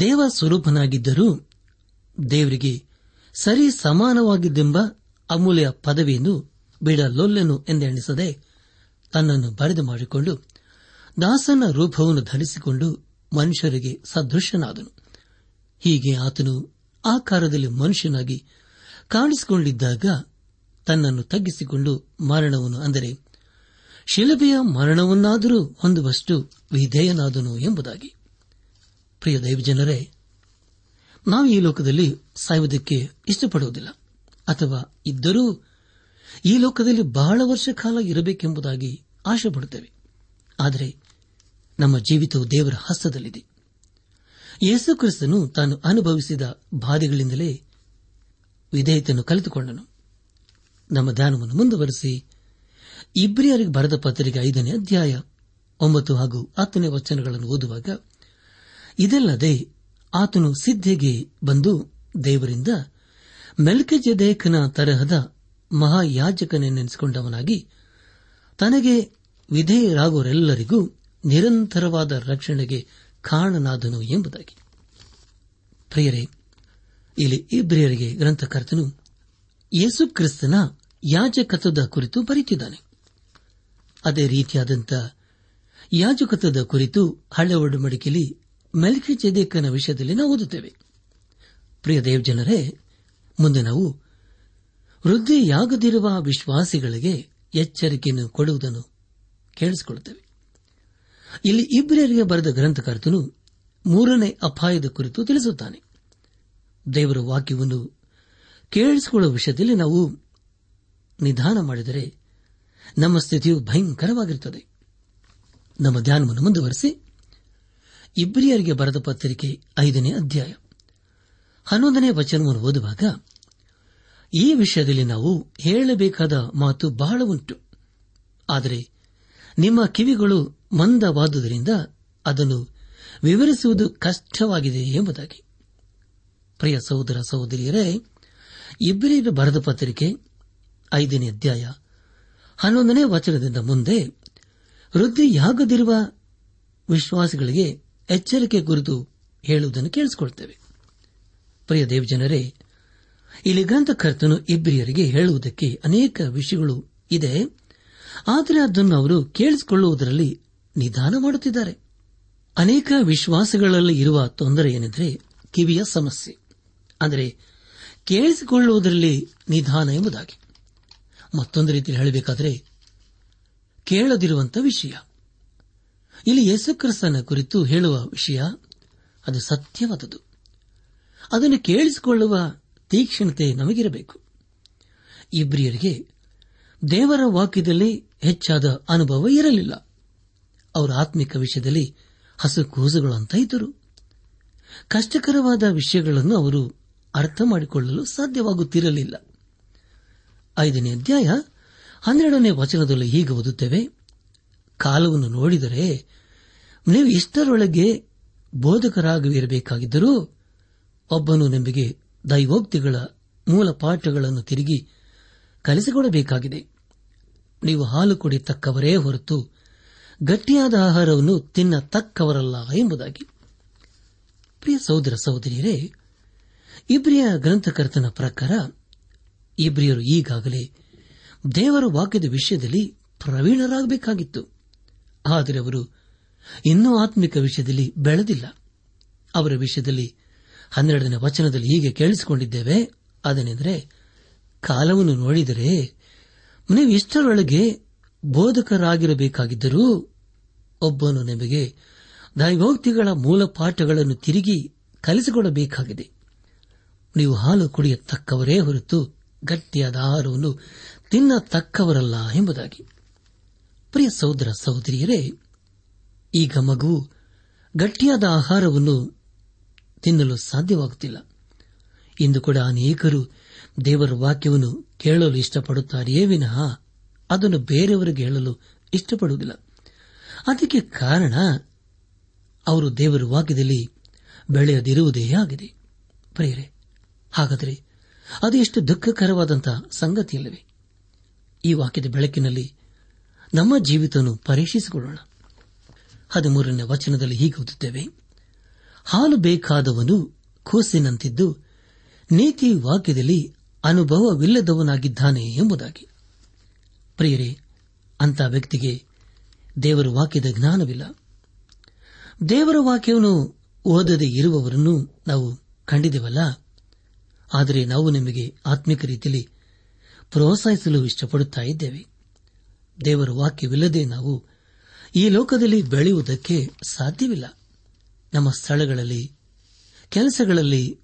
ದೇವ ಸ್ವರೂಪನಾಗಿದ್ದರೂ ದೇವರಿಗೆ ಸರಿ ಸಮಾನವಾಗಿದ್ದೆಂಬ ಅಮೂಲ್ಯ ಪದವಿಯನ್ನು ಬಿಡಲೊಲ್ಲೆನು ಎಂದೆಣಿಸದೆ ತನ್ನನ್ನು ಬರೆದು ಮಾಡಿಕೊಂಡು ದಾಸನ ರೂಪವನ್ನು ಧರಿಸಿಕೊಂಡು ಮನುಷ್ಯರಿಗೆ ಸದೃಶ್ಯನಾದನು ಹೀಗೆ ಆತನು ಆಕಾರದಲ್ಲಿ ಮನುಷ್ಯನಾಗಿ ಕಾಣಿಸಿಕೊಂಡಿದ್ದಾಗ ತನ್ನನ್ನು ತಗ್ಗಿಸಿಕೊಂಡು ಮರಣವನ್ನು ಅಂದರೆ ಶಿಲಭೆಯ ಮರಣವನ್ನಾದರೂ ಹೊಂದುವಷ್ಟು ವಿಧೇಯನಾದನು ಎಂಬುದಾಗಿ. ಪ್ರಿಯ ದೈವಜನರೇ, ನಾವು ಈ ಲೋಕದಲ್ಲಿ ಸಾಯುವುದಕ್ಕೆ ಇಷ್ಟಪಡುವುದಿಲ್ಲ. ಅಥವಾ ಇದ್ದರೂ ಈ ಲೋಕದಲ್ಲಿ ಬಹಳ ವರ್ಷ ಕಾಲ ಇರಬೇಕೆಂಬುದಾಗಿ ಆಶೆ ಪಡುತ್ತೇವೆ ಆದರೆ ನಮ್ಮ ಜೀವಿತವು ದೇವರ ಹಸ್ತದಲ್ಲಿದೆ. ಯೇಸುಕ್ರಿಸ್ತನು ತಾನು ಅನುಭವಿಸಿದ ಬಾಧೆಗಳಿಂದಲೇ ವಿಧೇಯತೆಯನ್ನು ಕಲಿತುಕೊಂಡನು ನಮ್ಮ ಧ್ಯಾನವನ್ನು ಮುಂದುವರೆಸಿ ಇಬ್ರಿಯರಿಗೆ ಬರೆದ ಪತ್ರಿಕೆ ಐದನೇ ಅಧ್ಯಾಯ, ಒಂಬತ್ತು ಹಾಗೂ ಹತ್ತನೇ ವಚನಗಳನ್ನು ಓದುವಾಗ, ಇದಲ್ಲದೆ ಆತನು ಸಿದ್ಧೆಗೆ ಬಂದು ದೇವರಿಂದ ಮೆಲ್ಕೆಜದೇಕನ ತರಹದ ಮಹಾಯಾಜಕನೆನ್ನೆನಿಸಿಕೊಂಡವನಾಗಿ ತನಗೆ ವಿಧೇಯರಾಗುವರೆಲ್ಲರಿಗೂ ನಿರಂತರವಾದ ರಕ್ಷಣೆಗೆ ಕಾರಣನಾದನು ಎಂಬುದಾಗಿ. ಪ್ರಿಯರೇ, ಇಲ್ಲಿ ಇಬ್ರಿಯರಿಗೆ ಗ್ರಂಥಕರ್ತನು ಯೇಸು ಕ್ರಿಸ್ತನ ಯಾಜಕತ್ವದ ಕುರಿತು ಬರೆಯುತ್ತಿದ್ದಾನೆ. ಅದೇ ರೀತಿಯಾದಂಥ ಯಾಜಕತ್ವದ ಕುರಿತು ಹಳೆ ಒಡಂಬಡಿಕೆಯಲ್ಲಿ ಮೆಲ್ಕಿ ಚೇದೇಕನ ವಿಷಯದಲ್ಲಿ ನಾವು ಓದುತ್ತೇವೆ. ಪ್ರಿಯ ದೇವಜನರೇ, ಮುಂದೆ ನಾವು ವೃದ್ಧಿಯಾಗದಿರುವ ವಿಶ್ವಾಸಿಗಳಿಗೆ ಎಚ್ಚರಿಕೆಯನ್ನು ಕೊಡುವುದನ್ನು ಕೇಳಿಸಿಕೊಳ್ಳುತ್ತೇವೆ. ಇಲ್ಲಿ ಇಬ್ರಿಯರಿಗೆ ಬರೆದ ಗ್ರಂಥಕರ್ತನು ಮೂರನೇ ಅಪಾಯದ ಕುರಿತು ತಿಳಿಸುತ್ತಾನೆ. ದೇವರ ವಾಕ್ಯವನ್ನು ಕೇಳಿಸಿಕೊಳ್ಳುವ ವಿಷಯದಲ್ಲಿ ನಾವು ನಿಧಾನ ಮಾಡಿದರೆ ನಮ್ಮ ಸ್ಥಿತಿಯು ಭಯಂಕರವಾಗಿರುತ್ತದೆ. ನಮ್ಮ ಧ್ಯಾನವನ್ನು ಮುಂದುವರೆಸಿ. ಇಬ್ರಿಯರಿಗೆ ಬರೆದ ಪತ್ರಿಕೆ ಐದನೇ ಅಧ್ಯಾಯ. ಹನ್ನೊಂದನೇ ವಚನವನ್ನು ಓದುವಾಗ, ಈ ವಿಷಯದಲ್ಲಿ ನಾವು ಹೇಳಬೇಕಾದ ಮಾತು ಬಹಳ ಉಂಟು. ಆದರೆ, ನಿಮ್ಮ ಕಿವಿಗಳು ಮಂದವಾದುದರಿಂದ ಅದನ್ನು ವಿವರಿಸುವುದು ಕಷ್ಟವಾಗಿದೆ ಎಂಬುದಾಗಿ. ಪ್ರಿಯ ಸಹೋದರ ಸಹೋದರಿಯರೇ ಇಬ್ಬರಿಗೆ ಬರೆದ ಪತ್ರಿಕೆ ಐದನೇ ಅಧ್ಯಾಯ ಹನ್ನೊಂದನೇ ವಚನದಿಂದ ಮುಂದೆ ವೃದ್ಧಿಯಾಗದಿರುವ ವಿಶ್ವಾಸಿಗಳಿಗೆ ಎಚ್ಚರಿಕೆ ಕುರಿತು ಹೇಳುವುದನ್ನು ಕೇಳಿಸಿಕೊಳ್ತೇವೆ. ಪ್ರಿಯ ದೇವಜನರೇ ಇಲ್ಲಿ ಗ್ರಂಥಕರ್ತನು ಇಬ್ರಿಯರಿಗೆ ಹೇಳುವುದಕ್ಕೆ ಅನೇಕ ವಿಷಯಗಳು ಇದೆ. ಆದರೆ ಅದನ್ನು ಅವರು ಕೇಳಿಸಿಕೊಳ್ಳುವುದರಲ್ಲಿ ನಿಧಾನ ಮಾಡುತ್ತಿದ್ದಾರೆ. ಅನೇಕ ವಿಶ್ವಾಸಗಳಲ್ಲಿ ಇರುವ ತೊಂದರೆ ಏನೆಂದರೆ ಕಿವಿಯ ಸಮಸ್ಯೆ. ಅಂದರೆ ಕೇಳಿಸಿಕೊಳ್ಳುವುದರಲ್ಲಿ ನಿಧಾನ ಎಂಬುದಾಗಿ. ಮತ್ತೊಂದು ರೀತಿಯಲ್ಲಿ ಹೇಳಬೇಕಾದರೆ ಕೇಳದಿರುವಂತಹ ವಿಷಯ. ಇಲ್ಲಿ ಯೇಸುಕ್ರಿಸ್ತನ ಕುರಿತು ಹೇಳುವ ವಿಷಯ ಅದು ಸತ್ಯವಾದದ್ದು. ಅದನ್ನು ಕೇಳಿಸಿಕೊಳ್ಳುವ ತೀಕ್ಷ್ಣತೆ ನಮಗಿರಬೇಕು. ಇಬ್ರಿಯರಿಗೆ ದೇವರ ವಾಕ್ಯದಲ್ಲಿ ಹೆಚ್ಚಾದ ಅನುಭವ ಇರಲಿಲ್ಲ. ಅವರ ಆತ್ಮಿಕ ವಿಷಯದಲ್ಲಿ ಹಸು ಅಂತ ಇದ್ದರು. ಕಷ್ಟಕರವಾದ ವಿಷಯಗಳನ್ನು ಅವರು ಅರ್ಥ ಮಾಡಿಕೊಳ್ಳಲು ಸಾಧ್ಯವಾಗುತ್ತಿರಲಿಲ್ಲ. ಐದನೇ ಅಧ್ಯಾಯ ಹನ್ನೆರಡನೇ ವಚನದಲ್ಲಿ ಹೀಗೆ ಓದುತ್ತೇವೆ, ಕಾಲವನ್ನು ನೋಡಿದರೆ ನೀವು ಇಷ್ಟರೊಳಗೆ ಬೋಧಕರಾಗಿರಬೇಕಾಗಿದ್ದರೂ ಒಬ್ಬನು ನಿಮಗೆ ದೈವೋಕ್ತಿಗಳ ಮೂಲ ಪಾಠಗಳನ್ನು ತಿರುಗಿ ಕಲಿಸಿಕೊಡಬೇಕಾಗಿದೆ. ನೀವು ಹಾಲು ಕುಡಿತಕ್ಕವರೇ ಹೊರತು ಗಟ್ಟಿಯಾದ ಆಹಾರವನ್ನು ತಿನ್ನತಕ್ಕವರಲ್ಲ ಎಂಬುದಾಗಿ. ಪ್ರಿಯ ಸಹೋದರ ಸಹೋದರಿಯರೇ, ಇಬ್ರಿಯ ಗ್ರಂಥಕರ್ತನ ಪ್ರಕಾರ ಇಬ್ರಿಯರು ಈಗಾಗಲೇ ದೇವರ ವಾಕ್ಯದ ವಿಷಯದಲ್ಲಿ ಪ್ರವೀಣರಾಗಬೇಕಾಗಿತ್ತು. ಆದರೆ ಅವರು ಇನ್ನೂ ಆತ್ಮಿಕ ವಿಷಯದಲ್ಲಿ ಬೆಳೆದಿಲ್ಲ. ಅವರ ವಿಷಯದಲ್ಲಿ ಹನ್ನೆರಡನೇ ವಚನದಲ್ಲಿ ಹೀಗೆ ಕೇಳಿಸಿಕೊಂಡಿದ್ದೇವೆ. ಅದನೆಂದರೆ, ಕಾಲವನ್ನು ನೋಡಿದರೆ ನೀವು ಇಷ್ಟರೊಳಗೆ ಬೋಧಕರಾಗಿರಬೇಕಾಗಿದ್ದರೂ ಒಬ್ಬನು ನಿಮಗೆ ದೈವೋಕ್ತಿಗಳ ಮೂಲ ಪಾಠಗಳನ್ನು ತಿರುಗಿ ಕಲಿಸಿಕೊಡಬೇಕಾಗಿದೆ. ನೀವು ಹಾಲು ಕುಡಿಯತಕ್ಕವರೇ ಹೊರತು ಗಟ್ಟಿಯಾದ ಆಹಾರವನ್ನು ತಿನ್ನತಕ್ಕವರಲ್ಲ ಎಂಬುದಾಗಿ. ಪ್ರಿಯ ಸಹೋದರ ಸಹೋದರಿಯರೇ, ಈಗ ಮಗು ಗಟ್ಟಿಯಾದ ಆಹಾರವನ್ನು ತಿನ್ನಲು ಸಾಧ್ಯವಾಗುತ್ತಿಲ್ಲ. ಇಂದು ಕೂಡ ಅನೇಕರು ದೇವರ ವಾಕ್ಯವನ್ನು ಕೇಳಲು ಇಷ್ಟಪಡುತ್ತಾರೆಯೇ ವಿನಃ ಅದನ್ನು ಬೇರೆಯವರಿಗೆ ಹೇಳಲು ಇಷ್ಟಪಡುವುದಿಲ್ಲ. ಅದಕ್ಕೆ ಕಾರಣ ಅವರು ದೇವರ ವಾಕ್ಯದಲ್ಲಿ ಬೆಳೆಯದಿರುವುದೇ ಆಗಿದೆ. ಪ್ರಿಯರೇ, ಹಾಗಾದರೆ ಅದು ಎಷ್ಟು ದುಃಖಕರವಾದಂತಹ ಸಂಗತಿಯಲ್ಲವೇ? ಈ ವಾಕ್ಯದ ಬೆಳಕಿನಲ್ಲಿ ನಮ್ಮ ಜೀವಿತವನ್ನು ಪರೀಕ್ಷಿಸಿಕೊಳ್ಳೋಣ. ಹದಿಮೂರನೇ ವಚನದಲ್ಲಿ ಹೀಗೆ ಓದುತ್ತೇವೆ. ಹಾಲು ಬೇಕಾದವನು ಕೂಸಿನಂತಿದ್ದು ನೀತಿ ವಾಕ್ಯದಲ್ಲಿ ಅನುಭವವಿಲ್ಲದವನಾಗಿದ್ದಾನೆ ಎಂಬುದಾಗಿ. ಪ್ರಿಯರೇ ಅಂತ ವ್ಯಕ್ತಿಗೆ ದೇವರ ವಾಕ್ಯದ ಜ್ಞಾನವಿಲ್ಲ. ದೇವರ ವಾಕ್ಯವನ್ನು ಓದದೆ ಇರುವವರನ್ನು ನಾವು ಕಂಡಿದ್ದೇವಲ್ಲ? ಆದರೆ ನಾವು ನಿಮಗೆ ಆತ್ಮಿಕ ರೀತಿಯಲ್ಲಿ ಪ್ರೋತ್ಸಾಹಿಸಲು ಇಷ್ಟಪಡುತ್ತಾ ಇದ್ದೇವೆ. ದೇವರ ವಾಕ್ಯವಿಲ್ಲದೆ ನಾವು ಈ ಲೋಕದಲ್ಲಿ ಬೆಳೆಯುವುದಕ್ಕೆ ಸಾಧ್ಯವಿಲ್ಲ. ನಮ್ಮ ಸ್ಥಳಗಳಲ್ಲಿ, ಕೆಲಸಗಳಲ್ಲಿ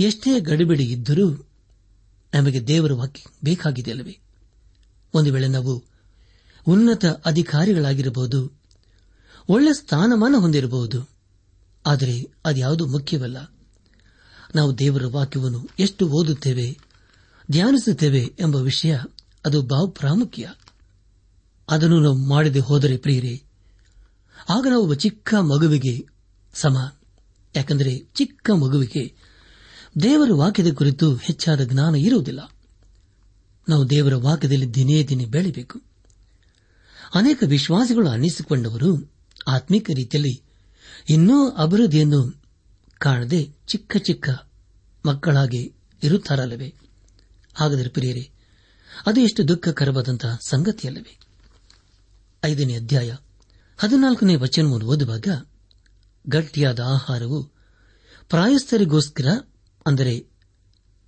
ಎಷ್ಟೇ ಗಡಿಬಿಡಿ ಇದ್ದರೂ ನಮಗೆ ದೇವರ ವಾಕ್ಯ ಬೇಕಾಗಿದೆಯಲ್ಲವೇ? ಒಂದು ವೇಳೆ ನಾವು ಉನ್ನತ ಅಧಿಕಾರಿಗಳಾಗಿರಬಹುದು, ಒಳ್ಳೆ ಸ್ಥಾನಮಾನ ಹೊಂದಿರಬಹುದು, ಆದರೆ ಅದ್ಯಾವುದು ಮುಖ್ಯವಲ್ಲ. ನಾವು ದೇವರ ವಾಕ್ಯವನ್ನು ಎಷ್ಟು ಓದುತ್ತೇವೆ, ಧ್ಯಾನಿಸುತ್ತೇವೆ ಎಂಬ ವಿಷಯ ಅದು ಬಹು ಪ್ರಾಮುಖ್ಯ ಅದನ್ನು ನಾವು ಮಾಡದೆ ಹೋದರೆ ಪ್ರಿಯರೇ, ಆಗ ನಾವು ಚಿಕ್ಕ ಮಗುವಿಗೆ ಸಮ. ಯಾಕೆಂದರೆ ಚಿಕ್ಕ ಮಗುವಿಗೆ ದೇವರ ವಾಕ್ಯದ ಕುರಿತು ಹೆಚ್ಚಾದ ಜ್ಞಾನ ಇರುವುದಿಲ್ಲ. ನಾವು ದೇವರ ವಾಕ್ಯದಲ್ಲಿ ದಿನೇ ದಿನೇ ಬೆಳೆಯಬೇಕು ಅನೇಕ ವಿಶ್ವಾಸಿಗಳು ಅನ್ನಿಸಿಕೊಂಡವರು ಆತ್ಮಿಕ ರೀತಿಯಲ್ಲಿ ಇನ್ನೂ ಅಭಿವೃದ್ಧಿಯನ್ನು ಕಾಣದೆ ಚಿಕ್ಕ ಚಿಕ್ಕ ಮಕ್ಕಳಾಗಿ ಇರುತ್ತಾರಲ್ಲವೇ? ಹಾಗಾದರೆ ಪ್ರಿಯರೇ, ಅದು ಎಷ್ಟು ದುಃಖಕರವಾದಂತಹ ಸಂಗತಿಯಲ್ಲವೇ? ಐದನೇ ಅಧ್ಯಾಯ ಹದಿನಾಲ್ಕನೇ ವಚನವನ್ನು ಓದುವಾಗ ಗಟ್ಟಿಯಾದ ಆಹಾರವು ಪ್ರಾಯಸ್ಥರಿಗೋಸ್ಕರ, ಅಂದರೆ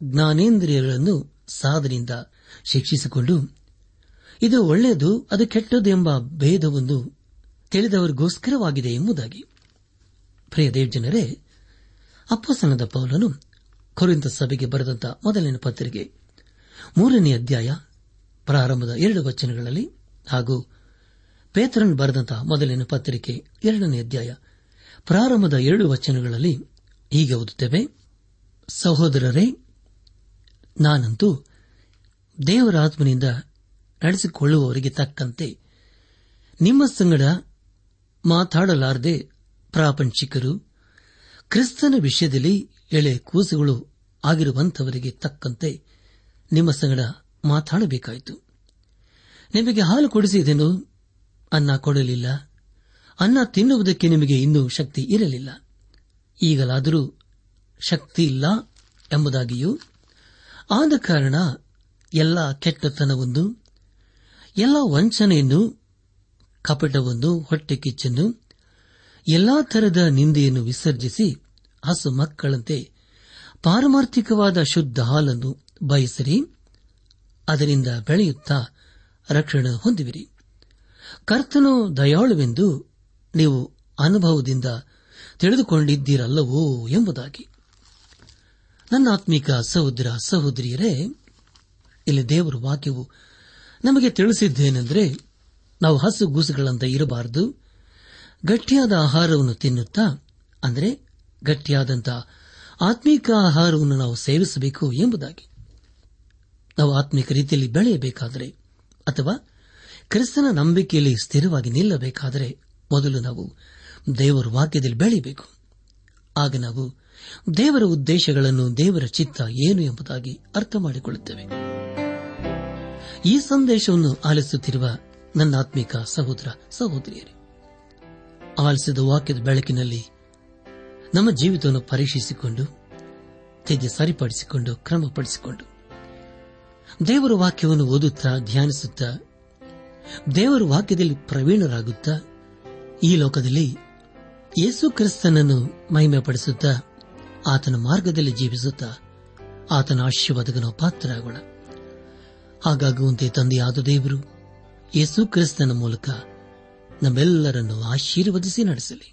ಜ್ಞಾನೇಂದ್ರಿಯಗಳನ್ನು ಸಾಧನೆಯಿಂದ ಶಿಕ್ಷಿಸಿಕೊಂಡು, ಇದು ಒಳ್ಳೆಯದು, ಅದು ಕೆಟ್ಟದ್ದು ಎಂಬ ಭೇದವೊಂದು ತಿಳಿದವರಿಗೋಸ್ಕರವಾಗಿದೆ ಎಂಬುದಾಗಿ. ಪ್ರಿಯ ದೇವಜನರೇ ಅಪ್ಪಸನದ ಪೌಲನು ಕೊರಿಂತ ಸಭೆಗೆ ಬರೆದಂತ ಮೊದಲಿನ ಪತ್ರಿಕೆ. ಮೂರನೇ ಅಧ್ಯಾಯ, ಪ್ರಾರಂಭದ ಎರಡು ವಚನಗಳಲ್ಲಿ ಹಾಗೂ ಪೇತ್ರನ್ ಬರೆದಂತಹ ಮೊದಲಿನ ಪತ್ರಿಕೆ, ಎರಡನೇ ಅಧ್ಯಾಯ, ಪ್ರಾರಂಭದ ಎರಡು ವಚನಗಳಲ್ಲಿ ಹೀಗೆ ಓದುತ್ತೇವೆ. ಸಹೋದರರೇ, ನಾನಂತೂ ದೇವರ ಆತ್ಮನಿಂದ ನಡೆಸಿಕೊಳ್ಳುವವರಿಗೆ ತಕ್ಕಂತೆ ನಿಮ್ಮ ಸಂಗಡ ಮಾತಾಡಲಾರದೆ ಪ್ರಾಪಂಚಿಕರು, ಕ್ರಿಸ್ತನ ವಿಷಯದಲ್ಲಿ ಎಳೆ ಕೂಸುಗಳು ಆಗಿರುವಂಥವರಿಗೆ ತಕ್ಕಂತೆ ನಿಮ್ಮ ಸಂಗಡ ಮಾತಾಡಬೇಕಾಯಿತು. ನಿಮಗೆ ಹಾಲು ಕೊಡಿಸಿದೆನು? ಅನ್ನ ಕೊಡಲಿಲ್ಲ. ಅನ್ನ ತಿನ್ನುವುದಕ್ಕೆ ನಿಮಗೆ ಇನ್ನೂ ಶಕ್ತಿ ಇರಲಿಲ್ಲ. ಈಗಲಾದರೂ ಶಕ್ತಿ ಇಲ್ಲ ಎಂಬುದಾಗಿಯೂ, ಆದ ಕಾರಣ ಎಲ್ಲ ಕೆಟ್ಟತನವೊಂದು, ಎಲ್ಲ ವಂಚನೆಯನ್ನು ಕಪಟವನ್ನು ಹೊಟ್ಟೆ ಕಿಚ್ಚನ್ನು, ಎಲ್ಲಾ ತರದ ನಿಂದೆಯನ್ನು ವಿಸರ್ಜಿಸಿ ಹಸು ಮಕ್ಕಳಂತೆ ಪಾರಮಾರ್ಥಿಕವಾದ ಶುದ್ಧ ಹಾಲನ್ನು ಬಯಸಿರಿ. ಅದರಿಂದ ಬೆಳೆಯುತ್ತಾ ರಕ್ಷಣೆ ಹೊಂದುವಿರಿ. ಕರ್ತನು ದಯಾಳುವೆಂದು ನೀವು ಅನುಭವದಿಂದ ತಿಳಿದುಕೊಂಡಿದ್ದೀರಲ್ಲವೋ ಎಂಬುದಾಗಿ. ನನ್ನ ಆತ್ಮಿಕ ಸಹೋದರ ಸಹೋದರಿಯರೇ, ಇಲ್ಲಿ ದೇವರ ವಾಕ್ಯವು ನಮಗೆ ತಿಳಿಸಿದ್ದೇನೆಂದರೆ, ನಾವು ಹಸುಗೂಸುಗಳಂತ ಇರಬಾರದು. ಗಟ್ಟಿಯಾದ ಆಹಾರವನ್ನು ತಿನ್ನುತ್ತಾ, ಅಂದರೆ ಗಟ್ಟಿಯಾದಂತಹ ಆತ್ಮೀಕ ಆಹಾರವನ್ನು ನಾವು ಸೇವಿಸಬೇಕು ಎಂಬುದಾಗಿ. ನಾವು ಆತ್ಮಿಕ ರೀತಿಯಲ್ಲಿ ಬೆಳೆಯಬೇಕಾದರೆ ಅಥವಾ ಕ್ರಿಸ್ತನ ನಂಬಿಕೆಯಲ್ಲಿ ಸ್ಥಿರವಾಗಿ ನಿಲ್ಲಬೇಕಾದರೆ ಮೊದಲು ನಾವು ದೇವರ ವಾಕ್ಯದಲ್ಲಿ ಬೆಳೆಯಬೇಕು. ಆಗ ನಾವು ದೇವರ ಉದ್ದೇಶಗಳನ್ನು ದೇವರ ಚಿತ್ತ ಏನು ಎಂಬುದಾಗಿ ಅರ್ಥ ಮಾಡಿಕೊಳ್ಳುತ್ತೇವೆ. ಈ ಸಂದೇಶವನ್ನು ಆಲಿಸುತ್ತಿರುವ ನನ್ನ ಆತ್ಮಿಕ ಸಹೋದರ ಸಹೋದರಿಯರೇ, ಆಲಿಸಿದ ವಾಕ್ಯದ ಬೆಳಕಿನಲ್ಲಿ ನಮ್ಮ ಜೀವಿತವನ್ನು ಪರೀಕ್ಷಿಸಿಕೊಂಡು ತೆಗೆ ಸರಿಪಡಿಸಿಕೊಂಡು, ಕ್ರಮಪಡಿಸಿಕೊಂಡು. ದೇವರ ವಾಕ್ಯವನ್ನು ಓದುತ್ತಾ, ಧ್ಯಾನಿಸುತ್ತಾ, ದೇವರ ವಾಕ್ಯದಲ್ಲಿ ಪ್ರವೀಣರಾಗುತ್ತಾ, ಈ ಲೋಕದಲ್ಲಿ ಯೇಸು ಕ್ರಿಸ್ತನನ್ನು ಮಹಿಮೆಪಡಿಸುತ್ತಾ, ಆತನ ಮಾರ್ಗದಲ್ಲಿ ಜೀವಿಸುತ್ತಾ, ಆತನ ಆಶೀರ್ವಾದಗನ ಪಾತ್ರರಾಗೋಣ. ಹಾಗಾಗುವಂತೆ ತಂದೆಯಾದ ದೇವರು ಯೇಸು ಕ್ರಿಸ್ತನ ಮೂಲಕ ನಮ್ಮೆಲ್ಲರನ್ನು ಆಶೀರ್ವದಿಸಿ ನಡೆಸಲಿ.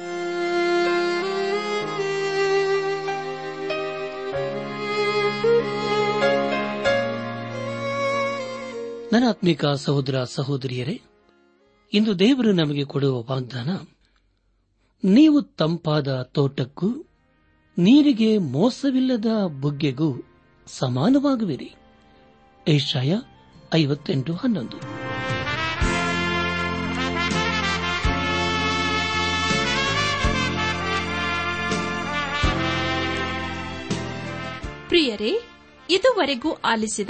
ನನ್ನ ಆತ್ಮಿಕ ಸಹೋದರ ಸಹೋದರಿಯರೇ, ಇಂದು ದೇವರು ನಮಗೆ ಕೊಡುವ ವಾಗ್ದಾನ, ನೀವು ತಂಪಾದ ತೋಟಕ್ಕೂ ನೀರಿಗೆ ಮೋಸವಿಲ್ಲದ ಬುಗ್ಗೆಗೂ ಸಮಾನವಾಗುವಿರಿ. ಏಷಾಯ ಐವತ್ತೆಂಟು ಹನ್ನೊಂದು. ಪ್ರಿಯರೇ, ಇದುವರೆಗೂ ಆಲಿಸಿದ